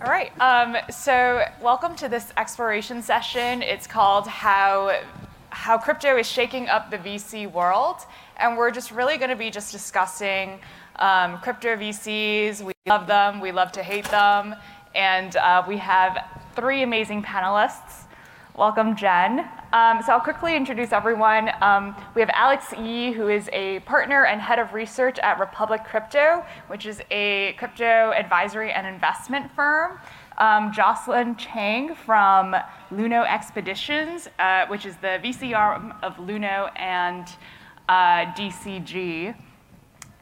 All right. Um, so welcome to this exploration session. It's called How How Crypto is Shaking Up the VC World, and we're just really going to be just discussing um, crypto VCs. We love them. We love to hate them, and uh, we have three amazing panelists. Welcome, Jen. Um, so I'll quickly introduce everyone. Um, we have Alex Yee, who is a partner and head of research at Republic Crypto, which is a crypto advisory and investment firm. Um, Jocelyn Chang from Luno Expeditions, uh, which is the VC arm of Luno and uh, DCG.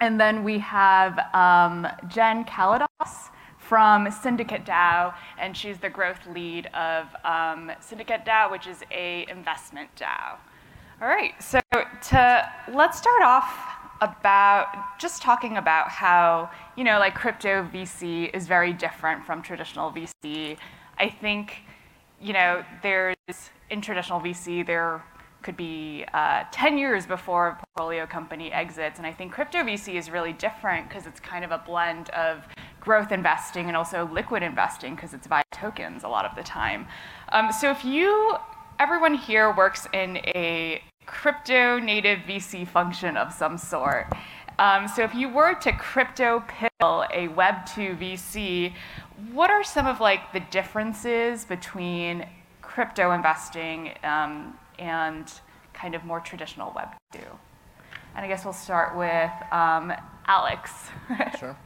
And then we have um, Jen Kalados from Syndicate DAO, and she's the growth lead of um, Syndicate DAO, which is a investment DAO. All right, so to let's start off about just talking about how you know like crypto VC is very different from traditional VC. I think you know there's in traditional VC there could be uh, 10 years before a portfolio company exits. And I think crypto VC is really different because it's kind of a blend of growth investing and also liquid investing because it's via tokens a lot of the time. Um, so if you, everyone here works in a crypto native VC function of some sort. Um, so if you were to crypto pill a Web2 VC, what are some of like the differences between crypto investing um, and kind of more traditional Web 2. And I guess we'll start with um, Alex. sure.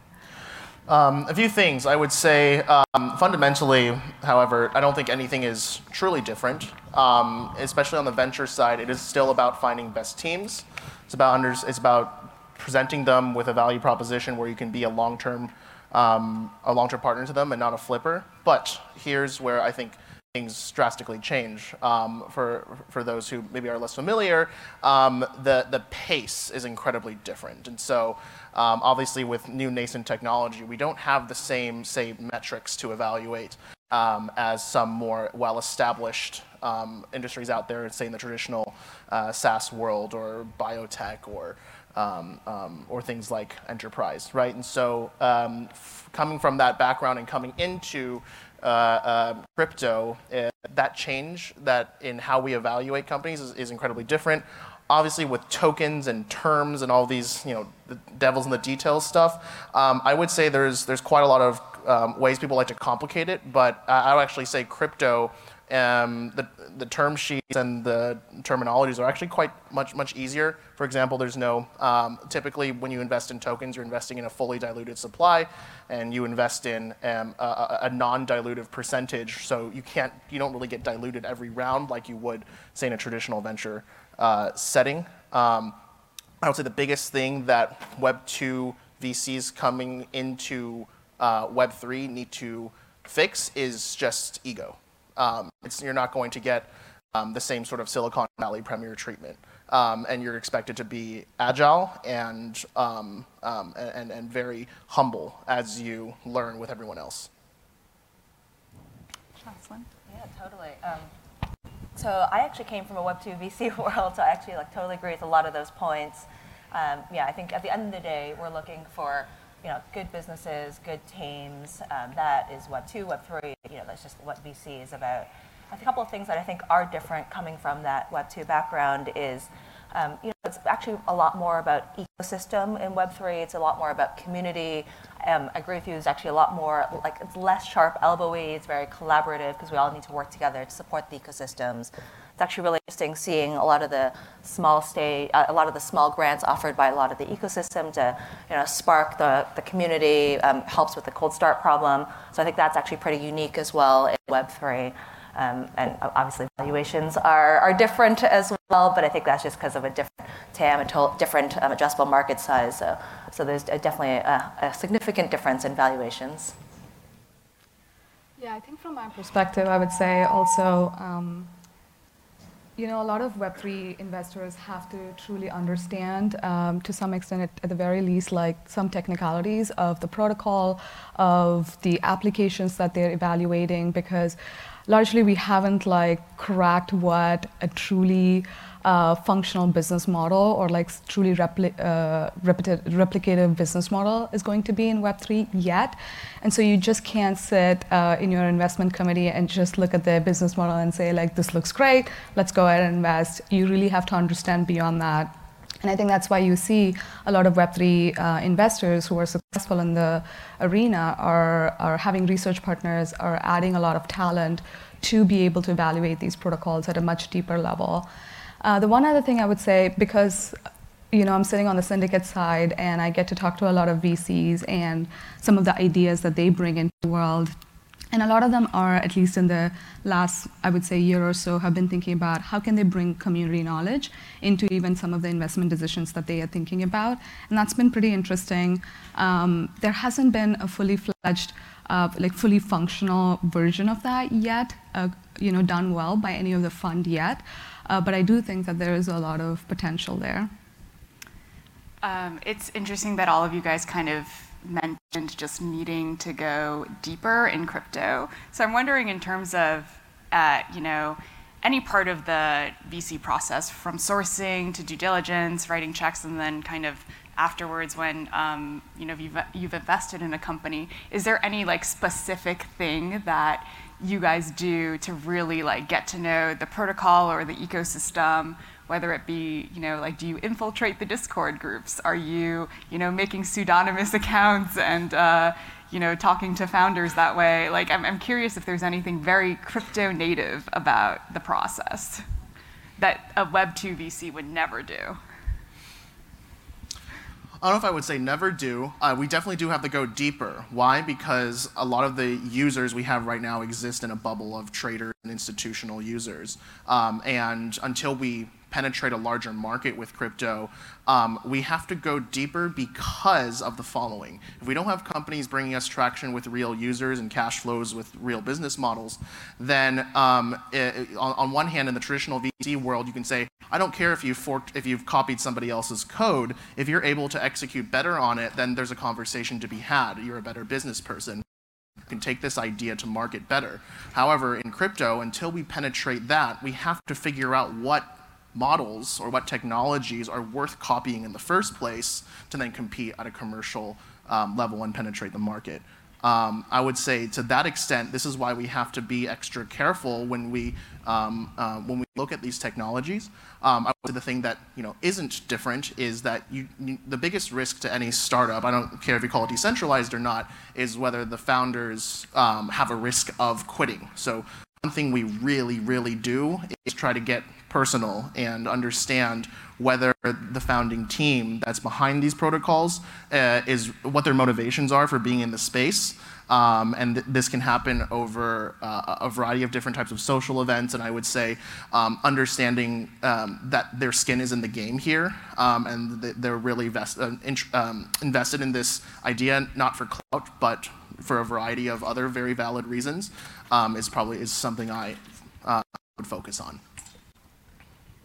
Um, a few things. I would say um, fundamentally, however, I don't think anything is truly different. Um, especially on the venture side, it is still about finding best teams. It's about, under, it's about presenting them with a value proposition where you can be a long-term um, a long-term partner to them and not a flipper. But here's where I think things drastically change. Um, for, for those who maybe are less familiar, um, the, the pace is incredibly different. And so, um, obviously, with new nascent technology, we don't have the same, say, metrics to evaluate um, as some more well established um, industries out there, say in the traditional uh, SaaS world or biotech or um, um, or things like enterprise, right? And so, um, f- coming from that background and coming into uh, uh, crypto, uh, that change that in how we evaluate companies is, is, incredibly different. Obviously, with tokens and terms and all these, you know, the devils in the details stuff, um, I would say there's there's quite a lot of um, ways people like to complicate it, but I would actually say crypto um, the, the term sheets and the terminologies are actually quite much much easier. For example, there's no um, typically when you invest in tokens, you're investing in a fully diluted supply, and you invest in um, a, a, non-dilutive percentage. So you can't you don't really get diluted every round like you would say in a traditional venture uh, setting. Um, I would say the biggest thing that Web two VCs coming into uh, Web three need to fix is just ego um, you're not going to get um, the same sort of Silicon Valley premier treatment. Um, and you're expected to be agile and, um, um, and, and very humble as you learn with everyone else. Yeah, totally. Um, so I actually came from a Web2 VC world, so I actually like totally agree with a lot of those points. yeah, I think at the end of the day, we're looking for you know, good businesses, good teams. Um, that is Web two, Web three. You know, that's just what VC is about. A couple of things that I think are different coming from that Web two background is, um, you know, it's actually a lot more about ecosystem in Web three. It's a lot more about community. Um, I agree with you. It's actually a lot more like it's less sharp elbowy. It's very collaborative because we all need to work together to support the ecosystems it's actually really interesting seeing a lot of the small state, uh, a lot of the small grants offered by a lot of the ecosystem to, you know, spark the, the community, um, helps with the cold start problem. So I think that's actually pretty unique as well in Web3. Um, and obviously valuations are, are different as well, but I think that's just because of a different TAM, a different um, addressable market size. So, so there's definitely a, a significant difference in valuations. Yeah, I think from my perspective, I would say also um, you know, a lot of Web3 investors have to truly understand, um, to some extent, at, at, the very least, like some technicalities of the protocol, of the applications that they're evaluating, because largely we haven't like cracked what a truly uh, functional business model or like truly repli- uh, replicative business model is going to be in Web3 yet. And so you just can't sit uh, in your investment committee and just look at the business model and say, like, this looks great, let's go ahead and invest. You really have to understand beyond that. And I think that's why you see a lot of Web3 uh, investors who are successful in the arena are, are having research partners, are adding a lot of talent to be able to evaluate these protocols at a much deeper level. Uh, the one other thing I would say, because you know, I'm sitting on the syndicate side and I get to talk to a lot of VCs and some of the ideas that they bring into the world. And a lot of them are, at least in the last, I would say, year or so, have been thinking about how can they bring community knowledge into even some of the investment decisions that they are thinking about. And that's been pretty interesting. Um, there hasn't been a fully fledged, uh, like fully functional version of that yet, uh, you know, done well by any of the fund yet. Uh, but I do think that there is a lot of potential there. Um, it's interesting that all of you guys kind of mentioned just needing to go deeper in crypto. So I'm wondering, in terms of, uh, you know, any part of the VC process, from sourcing to due diligence, writing checks, and then kind of afterwards when um, you know you've, you've invested in a company, is there any like specific thing that you guys do to really like get to know the protocol or the ecosystem whether it be you know like do you infiltrate the discord groups are you you know making pseudonymous accounts and uh, you know talking to founders that way like I'm, I'm curious if there's anything very crypto native about the process that a web 2 vc would never do I don't know if I would say never do. Uh, we definitely do have to go deeper. Why? Because a lot of the users we have right now exist in a bubble of traders and institutional users. Um, and until we penetrate a larger market with crypto, um, we have to go deeper because of the following. If we don't have companies bringing us traction with real users and cash flows with real business models, then um, it, on, on, one hand, in the traditional VC world, you can say, I don't care if you've, forked, if you've copied somebody else's code. If you're able to execute better on it, then there's a conversation to be had. You're a better business person You can take this idea to market better. However, in crypto, until we penetrate that, we have to figure out what models or what technologies are worth copying in the first place to then compete at a commercial um, level and penetrate the market. Um, I would say to that extent, this is why we have to be extra careful when we um, uh, when we look at these technologies. Um, I would say the thing that you know isn't different is that you, you, the biggest risk to any startup, I don't care if you call it decentralized or not, is whether the founders um, have a risk of quitting. So one thing we really, really do is try to get personal and understand whether the founding team that's behind these protocols uh, is what their motivations are for being in the space. Um, and th this can happen over uh, a variety of different types of social events. And I would say um, understanding um, that their skin is in the game here um, and th they're really uh, um, invested in this idea, not for clout, but for a variety of other very valid reasons, um, is probably is something I uh, would focus on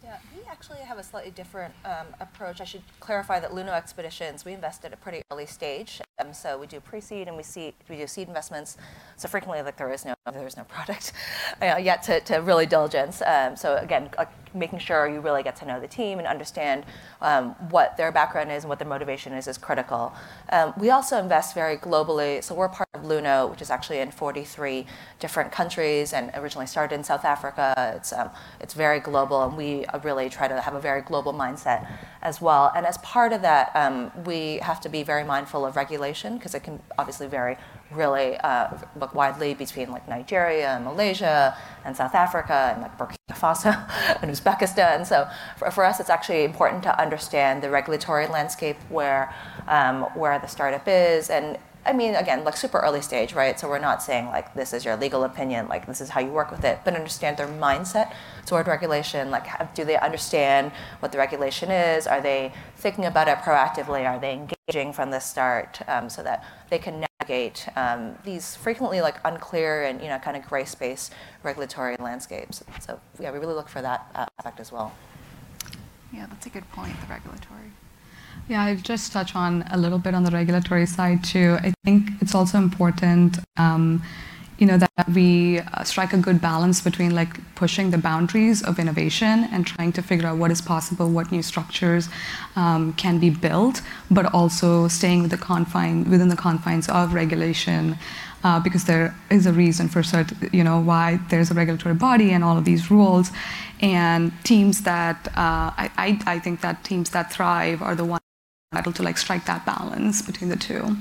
Yeah, we actually have a slightly different um, approach. I should clarify that Luno Expeditions, we invest at a pretty early stage. Um, so we do pre-seed and we, see, we do seed investments. So frequently, like there is no there is no product uh, yet to, to really diligence. Um, so again, uh, making sure you really get to know the team and understand um, what their background is and what their motivation is is critical. Um, we also invest very globally. So we're part Luno, which is actually in 43 different countries and originally started in South Africa. It's um, it's very global, and we really try to have a very global mindset as well. And as part of that, um, we have to be very mindful of regulation because it can obviously vary really uh, widely between like Nigeria and Malaysia and South Africa and like Burkina Faso and Uzbekistan. So for, for, us, it's actually important to understand the regulatory landscape where um, where the startup is and I mean, again, like super early stage, right? So we're not saying like this is your legal opinion, like this is how you work with it, but understand their mindset toward regulation. Like, do they understand what the regulation is? Are they thinking about it proactively? Are they engaging from the start um, so that they can navigate um, these frequently like unclear and you know kind of gray space regulatory landscapes? So yeah, we really look for that aspect as well. Yeah, that's a good point. The regulatory. Yeah, I'll just touch on a little bit on the regulatory side too. I think it's also important. Um, you know, that we uh, strike a good balance between like pushing the boundaries of innovation and trying to figure out what is possible, what new structures um, can be built, but also staying with the confine, within the confines of regulation, uh, because there is a reason for certain, you know, why there's a regulatory body and all of these rules. And teams that, uh, I, I, I think that teams that thrive are the ones able to like strike that balance between the two.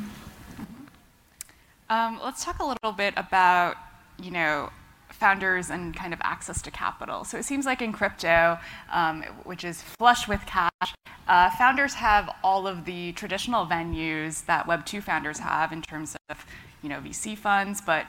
Um, let's talk a little bit about, you know, founders and kind of access to capital. So it seems like in crypto, um, which is flush with cash, uh, founders have all of the traditional venues that Web2 founders have in terms of, you know, VC funds, but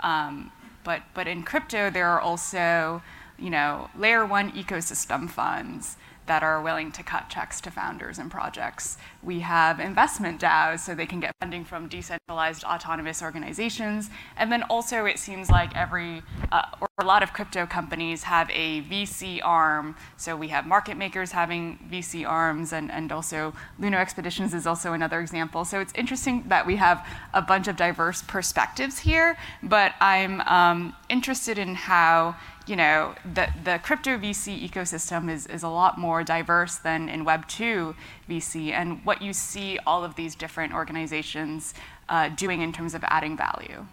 um, but but in crypto there are also, you know, layer one ecosystem funds that are willing to cut checks to founders and projects. We have investment DAOs so they can get funding from decentralized autonomous organizations. And then also it seems like every, uh, a lot of crypto companies have a VC arm. So we have market makers having VC arms and, and also Luno Expeditions is also another example. So it's interesting that we have a bunch of diverse perspectives here, but I'm um, interested in how you know, the, the crypto VC ecosystem is, is a lot more diverse than in Web2 VC, and what you see all of these different organizations uh, doing in terms of adding value.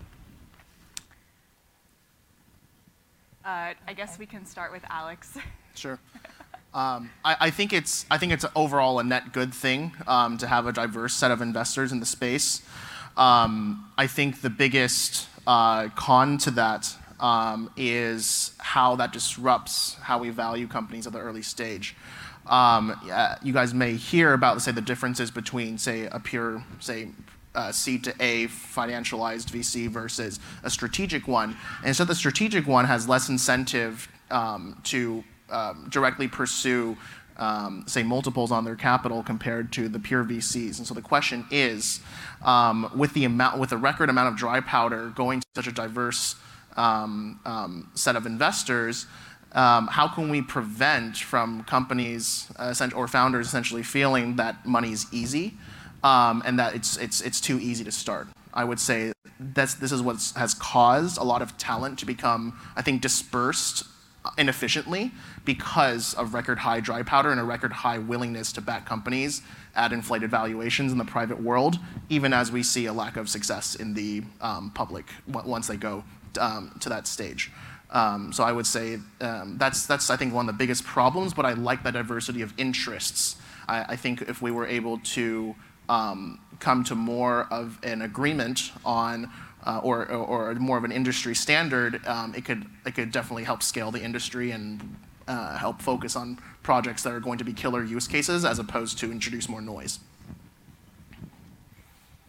Uh, I guess we can start with Alex. Sure. Um, I, I, think it's I think it's overall a net good thing um, to have a diverse set of investors in the space. Um, I think the biggest uh, con to that um, is how that disrupts how we value companies at the early stage. Um, you guys may hear about, say, the differences between, say, a pure, say, uh, C to A financialized VC versus a strategic one. And so the strategic one has less incentive um, to um, directly pursue, um, say, multiples on their capital compared to the pure VCs. And so the question is, um, with the amount, with the record amount of dry powder going to such a diverse um, um, set of investors, um, how can we prevent from companies uh, or founders essentially feeling that money is easy um, and that it's, it's, it's too easy to start? I would say that's, this is what has caused a lot of talent to become, I think, dispersed inefficiently because of record high dry powder and a record high willingness to back companies at inflated valuations in the private world, even as we see a lack of success in the um, public once they go um, to that stage. Um, so I would say um, that's, that's, I think, one of the biggest problems, but I like the diversity of interests. I, I think if we were able to um, come to more of an agreement on uh, or, or, or, more of an industry standard, um, it, could, it could definitely help scale the industry and uh, help focus on projects that are going to be killer use cases as opposed to introduce more noise.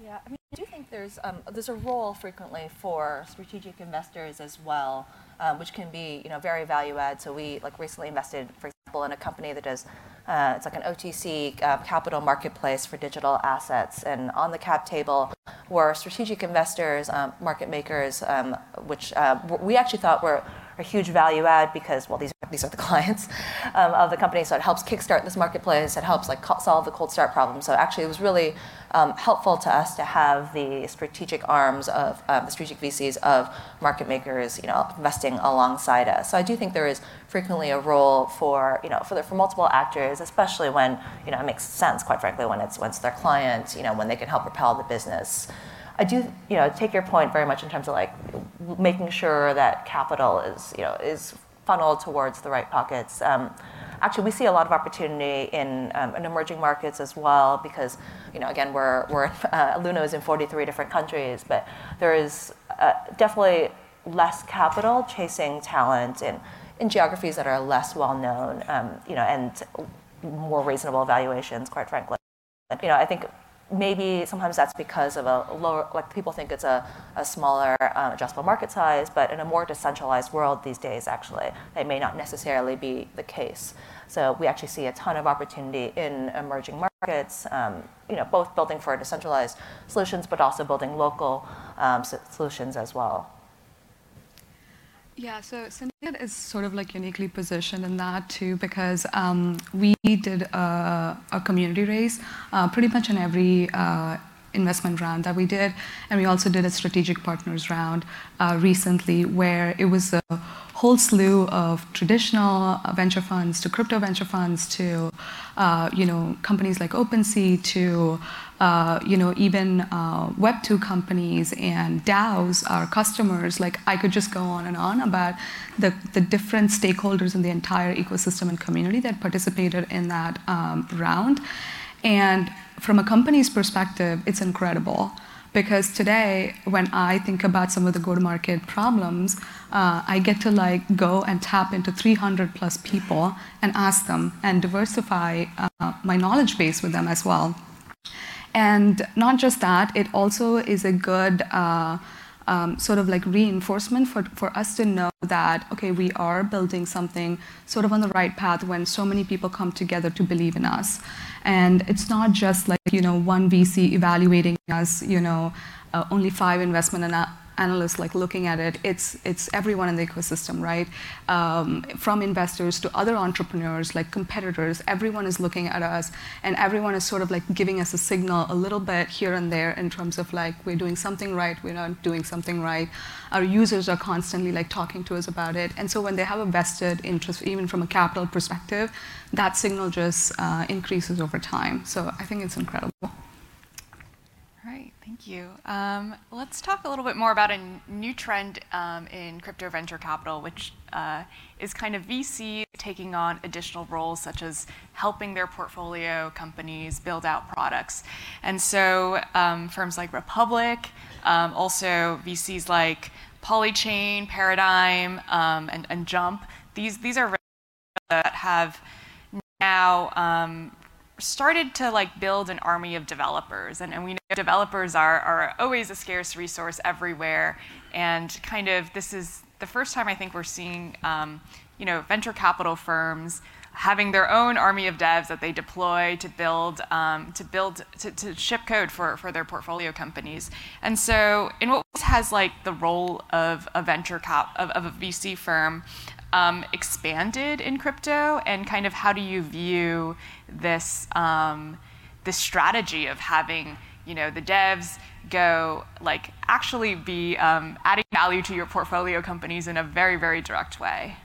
Yeah, I mean, I do think there's, um, there's a role frequently for strategic investors as well, um, which can be you know, very value add. So we like recently invested, for example, in a company that does, uh, it's like an OTC uh, capital marketplace for digital assets. And on the cap table were strategic investors, um, market makers, um, which uh, we actually thought were a huge value add because, well, these are, these are the clients um, of the company. So it helps kickstart this marketplace. It helps like solve the cold start problem. So actually, it was really um, helpful to us to have the strategic arms of um, the strategic VCs of market makers, you know, investing alongside us. So I do think there is frequently a role for, you know, for, the, for multiple actors, especially when, you know, it makes sense, quite frankly, when it's, when it's their client, you know, when they can help propel the business. I do, you know, take your point very much in terms of like making sure that capital is, you know, is funneled towards the right pockets. Um, actually, we see a lot of opportunity in, um, in emerging markets as well because, you know, again, we're, we're uh, is in 43 different countries, but there is uh, definitely less capital chasing talent in, in geographies that are less well known, um, you know, and more reasonable valuations, quite frankly. You know, I think maybe sometimes that's because of a lower, like people think it's a, a smaller um, addressable market size, but in a more decentralized world these days, actually, that may not necessarily be the case. So we actually see a ton of opportunity in emerging markets, um, you know, both building for decentralized solutions, but also building local um, solutions as well. Yeah, so Syndicate is sort of like uniquely positioned in that too because um, we did a, a, community raise uh, pretty much in every uh, investment round that we did, and we also did a strategic partners round uh, recently, where it was a whole slew of traditional venture funds to crypto venture funds to uh, you know companies like OpenSea to uh, you know even uh, Web2 companies and DAOs, our customers. Like I could just go on and on about the, the different stakeholders in the entire ecosystem and community that participated in that um, round. And from a company's perspective, it's incredible because today when i think about some of the go to market problems uh, i get to like go and tap into 300 plus people and ask them and diversify uh, my knowledge base with them as well and not just that it also is a good uh, um, sort of like reinforcement for, for us to know that, okay, we are building something sort of on the right path when so many people come together to believe in us. And it's not just like, you know, one VC evaluating us, you know, uh, only five investment analysts like looking at it, it's it's everyone in the ecosystem, right? Um, from investors to other entrepreneurs, like competitors, everyone is looking at us, and everyone is sort of like giving us a signal a little bit here and there in terms of like we're doing something right, we're not doing something right. Our users are constantly like talking to us about it, and so when they have a vested interest, even from a capital perspective, that signal just uh, increases over time. So I think it's incredible. Thank you. Um, let's talk a little bit more about a new trend um, in crypto venture capital, which uh, is kind of VC taking on additional roles such as helping their portfolio companies build out products. And so um, firms like Republic, um, also VCs like Polychain, Paradigm, um, and, and, Jump, these, these are that have now um, started to like build an army of developers and, and we know developers are, are always a scarce resource everywhere and kind of this is the first time i think we're seeing um, you know venture capital firms having their own army of devs that they deploy to build um, to build to, to, ship code for, for their portfolio companies. And so in what has like the role of a venture cap of, of a vc firm um, expanded in crypto, and kind of how do you view this um, this strategy of having you know the devs go like actually be um, adding value to your portfolio companies in a very very direct way.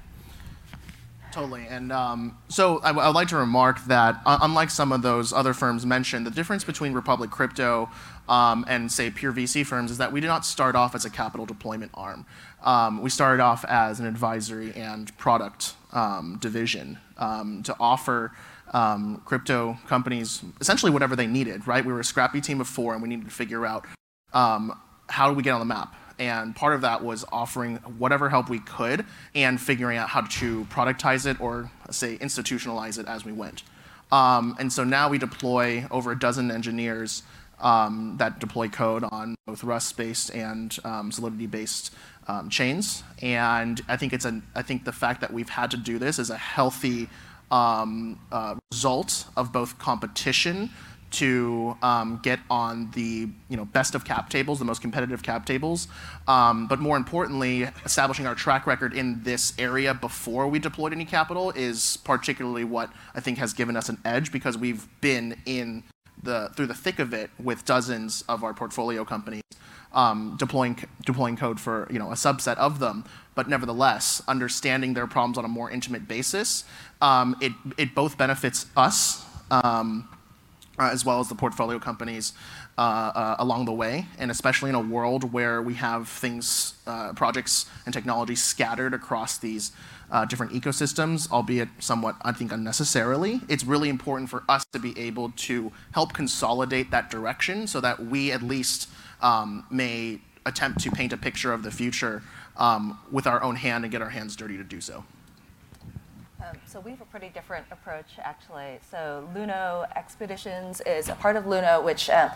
Totally. And um, so I, would like to remark that, uh, unlike some of those other firms mentioned, the difference between Republic Crypto um, and, say, pure VC firms is that we did not start off as a capital deployment arm. Um, we started off as an advisory and product um, division um, to offer um, crypto companies essentially whatever they needed, right? We were a scrappy team of four, and we needed to figure out how do we get on the map and part of that was offering whatever help we could and figuring out how to productize it or, say, institutionalize it as we went. Um, and so now we deploy over a dozen engineers um, that deploy code on both Rust-based and um, Solidity-based um, chains. And I think it's a, I think the fact that we've had to do this is a healthy um, uh, result of both competition to um, get on the you know, best of cap tables, the most competitive cap tables, um, but more importantly, establishing our track record in this area before we deployed any capital is particularly what I think has given us an edge because we've been in the through the thick of it with dozens of our portfolio companies um, deploying deploying code for you know a subset of them, but nevertheless understanding their problems on a more intimate basis, um, it it both benefits us. Um, uh, as well as the portfolio companies uh, uh, along the way, and especially in a world where we have things, projects, and technology scattered across these different ecosystems, albeit somewhat, I think, unnecessarily. It's really important for us to be able to help consolidate that direction so that we at least um, may attempt to paint a picture of the future um, with our own hand and get our hands dirty to do so. Um, so we have a pretty different approach, actually. So Luno Expeditions is a part of Luno, which uh,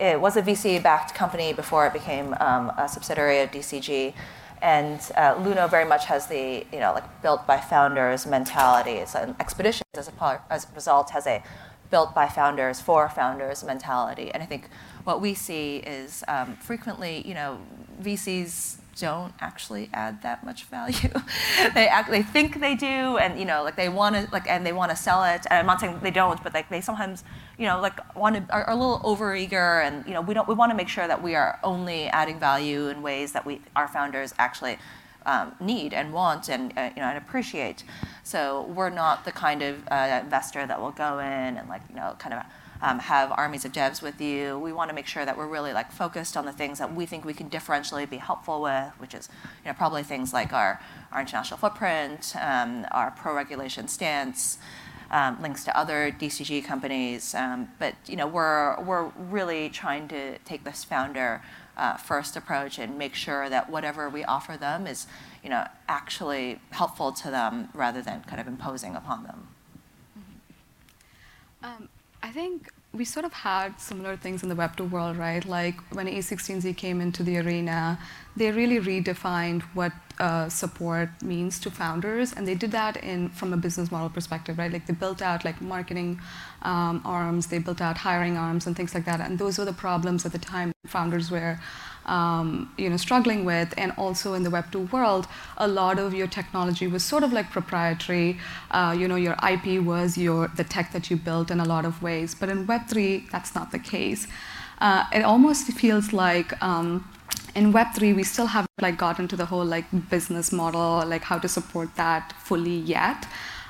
it was a VC-backed company before it became um, a subsidiary of DCG. And uh, Luno very much has the, you know, like built by founders mentality. So Expeditions, as a, as a result, has a built by founders for founders mentality. And I think what we see is um, frequently, you know, VCs don't actually add that much value. they act, they think they do, and you know, like they want to, like, and they want to sell it. And I'm not saying they don't, but like they sometimes, you know, like want to are, are a little overeager, and you know, we don't. We want to make sure that we are only adding value in ways that we our founders actually um, need and want and uh, you know and appreciate. So we're not the kind of uh, investor that will go in and like you know kind of um, have armies of devs with you. We want to make sure that we're really like focused on the things that we think we can differentially be helpful with, which is you know probably things like our our international footprint, um, our pro-regulation stance. Um, links to other DCG companies, um, but you know we're we're really trying to take this founder uh, first approach and make sure that whatever we offer them is, you know, actually helpful to them rather than kind of imposing upon them. Mm-hmm. Um, think we sort of had similar things in the Web2 world, right? Like when A16Z came into the arena, they really redefined what uh, support means to founders, and they did that in from a business model perspective, right? Like they built out like marketing um, arms, they built out hiring arms, and things like that. And those were the problems at the time founders were um, you know, struggling with, and also in the Web2 world, a lot of your technology was sort of like proprietary. Uh, you know, your IP was your the tech that you built in a lot of ways. But in Web3, that's not the case. Uh, it almost feels like um, in Web3, we still haven't like gotten to the whole like business model, like how to support that fully yet.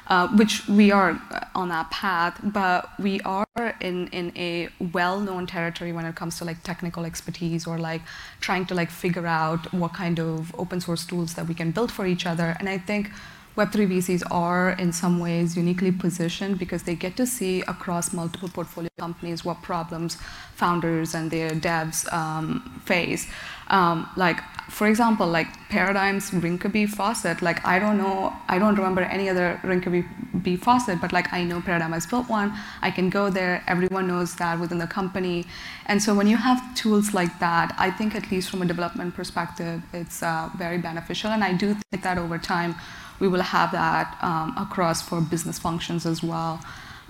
Uh, which we are on that path, but we are in, in a well-known territory when it comes to like technical expertise or like trying to like figure out what kind of open source tools that we can build for each other. And I think Web3 VCs are in some ways uniquely positioned because they get to see across multiple portfolio companies what problems founders and their devs um, face. Um, like, for example, like Paradigm's Rinkeby faucet, like I don't know, I don't remember any other Rinkeby faucet, but like I know Paradigm has built one. I can go there, everyone knows that within the company. And so when you have tools like that, I think at least from a development perspective, it's uh, very beneficial. And I do think that over time, we will have that um, across for business functions as well.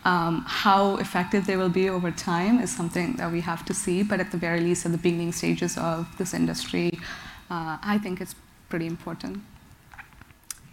Um, how effective they will be over time is something that we have to see, but at the very least, at the beginning stages of this industry, uh, I think it's pretty important.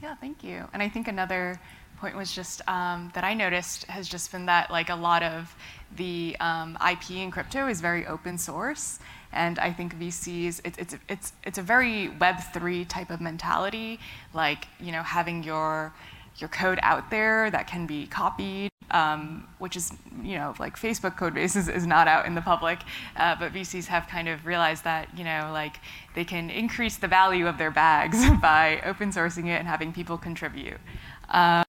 Yeah, thank you. And I think another point was just um, that I noticed has just been that like a lot of the um, IP in crypto is very open source, and I think VCs, it's, it's, it's, it's a very Web3 type of mentality, like, you know, having your, your code out there that can be copied, um, which is, you know, like Facebook code base is, is not out in the public, uh, but VCs have kind of realized that, you know, like they can increase the value of their bags by open sourcing it and having people contribute. Um,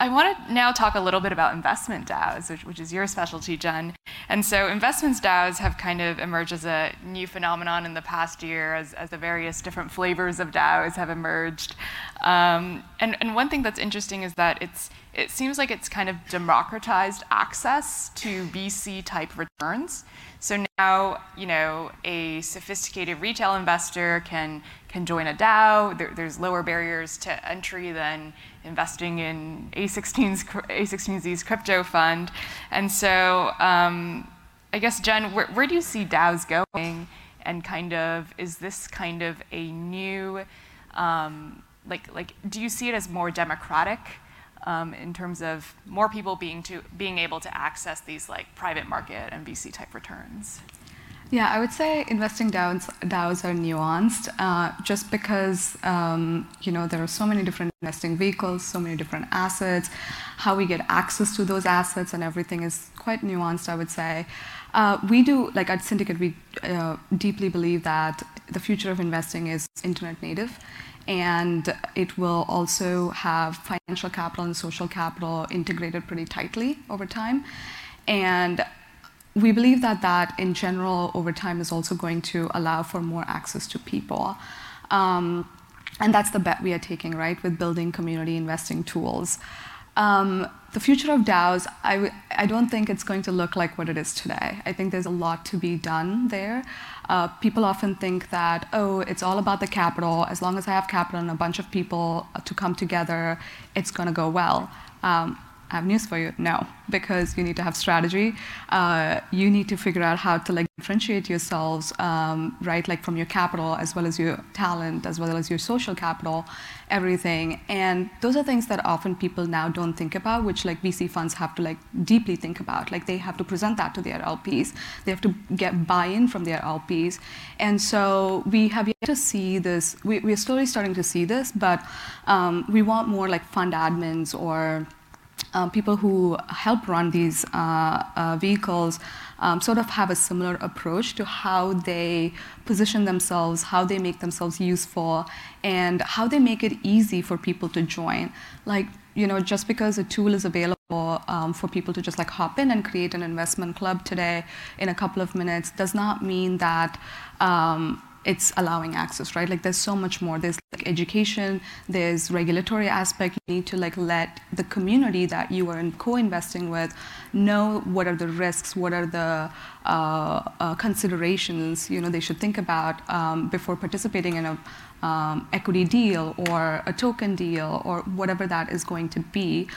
I want to now talk a little bit about investment DAOs, which, which, is your specialty, Jen. And so, investments DAOs have kind of emerged as a new phenomenon in the past year as, as the various different flavors of DAOs have emerged. Um, and, and one thing that's interesting is that it's, it seems like it's kind of democratized access to VC type returns. So now, you know, a sophisticated retail investor can can join a DAO. There, there's lower barriers to entry than investing in A16's, A16Z's crypto fund. And so um, I guess, Jen, where, where do you see DAOs going? And kind of, is this kind of a new, um, like, like, do you see it as more democratic um, in terms of more people being to being able to access these like private market and VC type returns? Yeah, I would say investing DAOs, DAOs are nuanced uh, just because um, you know there are so many different investing vehicles, so many different assets. How we get access to those assets and everything is quite nuanced, I would say. Uh, we do, like at Syndicate, we uh, deeply believe that the future of investing is internet native and it will also have financial capital and social capital integrated pretty tightly over time. And we believe that that in general over time is also going to allow for more access to people. Um, and that's the bet we are taking, right, with building community investing tools. Um, the future of DAOs, I w- I don't think it's going to look like what it is today. I think there's a lot to be done there. Uh, people often think that, oh, it's all about the capital. As long as I have capital and a bunch of people to come together, it's going to go well. Um, avenues for you? No, because you need to have strategy. Uh, you need to figure out how to like differentiate yourselves, um, right? Like from your capital as well as your talent, as well as your social capital, everything. And those are things that often people now don't think about, which like VC funds have to like deeply think about. Like they have to present that to their LPs. They have to get buy-in from their LPs. And so we have yet to see this. We, we're slowly starting to see this, but um, we want more like fund admins or um, people who help run these uh, uh, vehicles um, sort of have a similar approach to how they position themselves, how they make themselves useful, and how they make it easy for people to join. Like, you know, just because a tool is available um, for people to just like hop in and create an investment club today in a couple of minutes does not mean that um, it's allowing access, right? Like there's so much more. There's like education, there's regulatory aspect. You need to like let the community that you are co-investing with know what are the risks, what are the uh, uh, considerations you know they should think about um, before participating in a um, equity deal or a token deal or whatever that is going to be.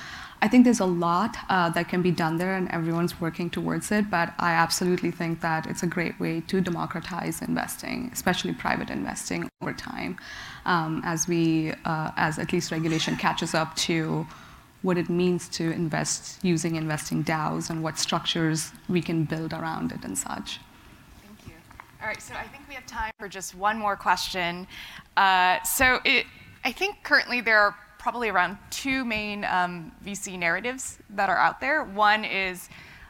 I think there's a lot uh, that can be done there, and everyone's working towards it. But I absolutely think that it's a great way to democratize investing, especially private investing, over time, um, as we, uh, as at least regulation catches up to what it means to invest using investing DAOs and what structures we can build around it and such. Thank you. All right, so I think we have time for just one more question. Uh, so it, I think currently there are probably around two main um, VC narratives that are out there. One is,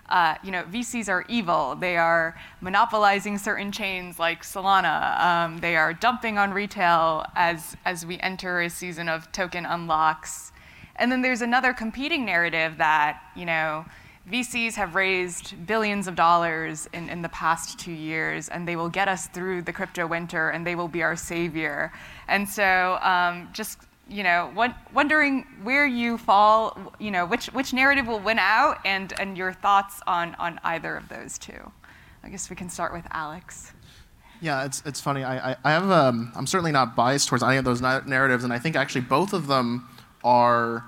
uh, you know, VCs are evil. They are monopolizing certain chains like Solana. Um, they are dumping on retail as as we enter a season of token unlocks. And then there's another competing narrative that you know. VCs have raised billions of dollars in, in the past two years, and they will get us through the crypto winter, and they will be our savior. And so, um, just you know, wondering where you fall, you know, which, which narrative will win out, and, and your thoughts on, on either of those two. I guess we can start with Alex. Yeah, it's, it's funny. I, I, I have, um, I'm certainly not biased towards any of those narratives, and I think actually both of them are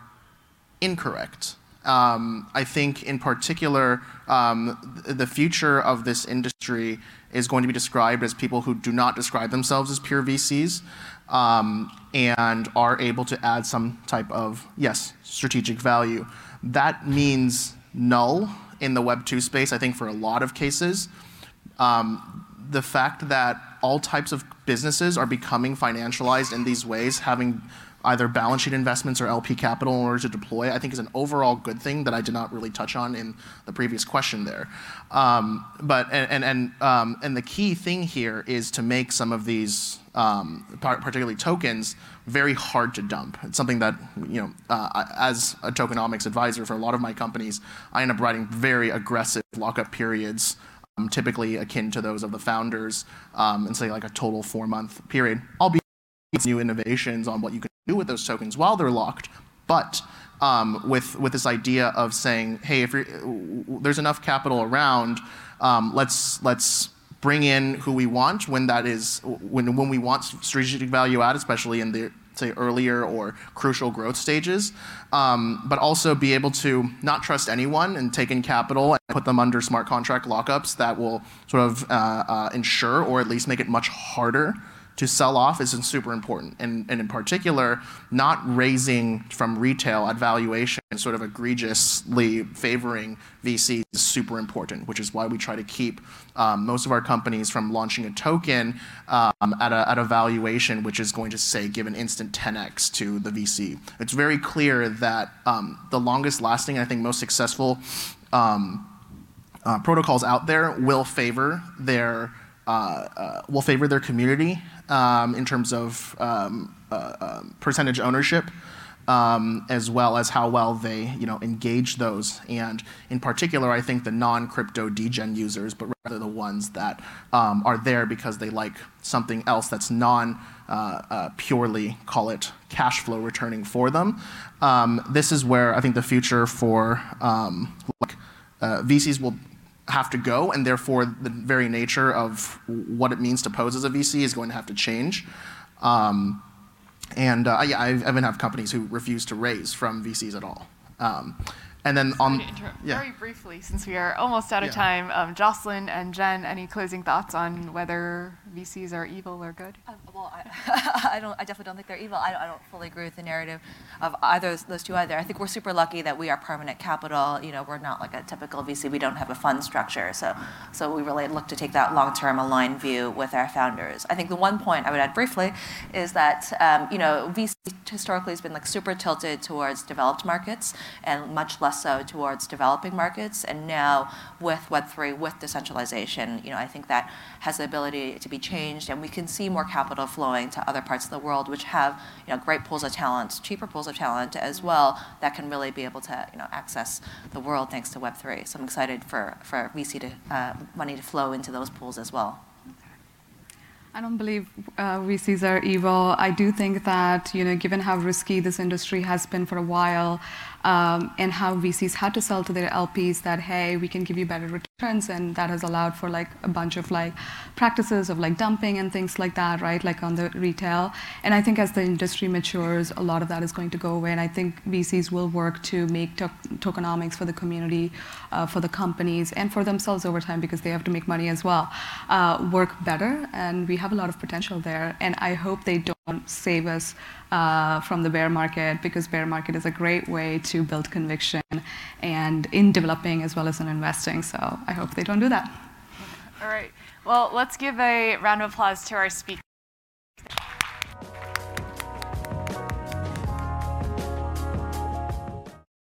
incorrect. Um, I think, in particular, um, the future of this industry is going to be described as people who do not describe themselves as pure VCs um, and are able to add some type of, yes, strategic value. That means null in the Web 2 space, I think, for a lot of cases. Um, the fact that all types of businesses are becoming financialized in these ways, having either balance sheet investments or LP capital in order to deploy, I think is an overall good thing that I did not really touch on in the previous question there. Um, but and and um, and the key thing here is to make some of these, um, particularly tokens, very hard to dump. It's something that you know, uh, as a tokenomics advisor for a lot of my companies, I end up writing very aggressive lockup periods. Um, typically akin to those of the founders, um, and say like a total four-month period. Be new innovations on what you can do with those tokens while they're locked. But um, with with this idea of saying, hey, if there's enough capital around, um, let's let's bring in who we want when that is when when we want strategic value add, especially in the say earlier or crucial growth stages, um, but also be able to not trust anyone and take in capital and put them under smart contract lockups that will sort of uh, uh, ensure or at least make it much harder to sell off is super important. And, and in particular, not raising from retail at valuation, sort of egregiously favoring VCs is super important, which is why we try to keep um, most of our companies from launching a token um, at, a, at a valuation which is going to say give an instant 10x to the VC. It's very clear that um, the longest lasting, I think most successful um, uh, protocols out there will favor their uh, uh, will favor their community um, in terms of um, uh, um, percentage ownership, um, as well as how well they you know engage those. And in particular, I think the non-crypto degen users, but rather the ones that um, are there because they like something else that's non. Uh, uh, purely call it cash flow returning for them. Um, this is where I think the future for like, uh, VCs will have to go, and therefore the very nature of what it means to pose as a VC is going to have to change. Um, and uh, yeah, I, even have companies who refuse to raise from VCs at all. Um, And then on, Inter- yeah. Very briefly, since we are almost out of Yeah. time, um, Jocelyn and Jen, any closing thoughts on whether VCs are evil or good? Uh, well, I, I don't. I definitely don't think they're evil. I, I don't fully agree with the narrative of either of those two either. I think we're super lucky that we are permanent capital. You know, we're not like a typical VC. We don't have a fund structure, so so we really look to take that long-term aligned view with our founders. I think the one point I would add briefly is that um, you know VC historically has been like super tilted towards developed markets and much less so towards developing markets. And now with Web3, with decentralization, you know, I think that has the ability to be changed, and we can see more capital flowing to other parts of the world, which have you know great pools of talent, cheaper pools of talent as well, that can really be able to you know access the world thanks to Web3. So I'm excited for for VC to uh, money to flow into those pools as well. I don't believe uh, VCs are evil. I do think that, you know, given how risky this industry has been for a while, um, and how VCs had to sell to their LPs that, hey, we can give you better returns, and that has allowed for like a bunch of like practices of like dumping and things like that, right? Like on the retail. And I think as the industry matures, a lot of that is going to go away. And I think VCs will work to make to- tokenomics for the community, uh, for the companies, and for themselves over time because they have to make money as well, uh, work better. And we have a lot of potential there. And I hope they don't save us uh, from the bear market because bear market is a great way to build conviction and in developing as well as in investing. So I hope they don't do that. All right. Well, let's give a round of applause to our speakers.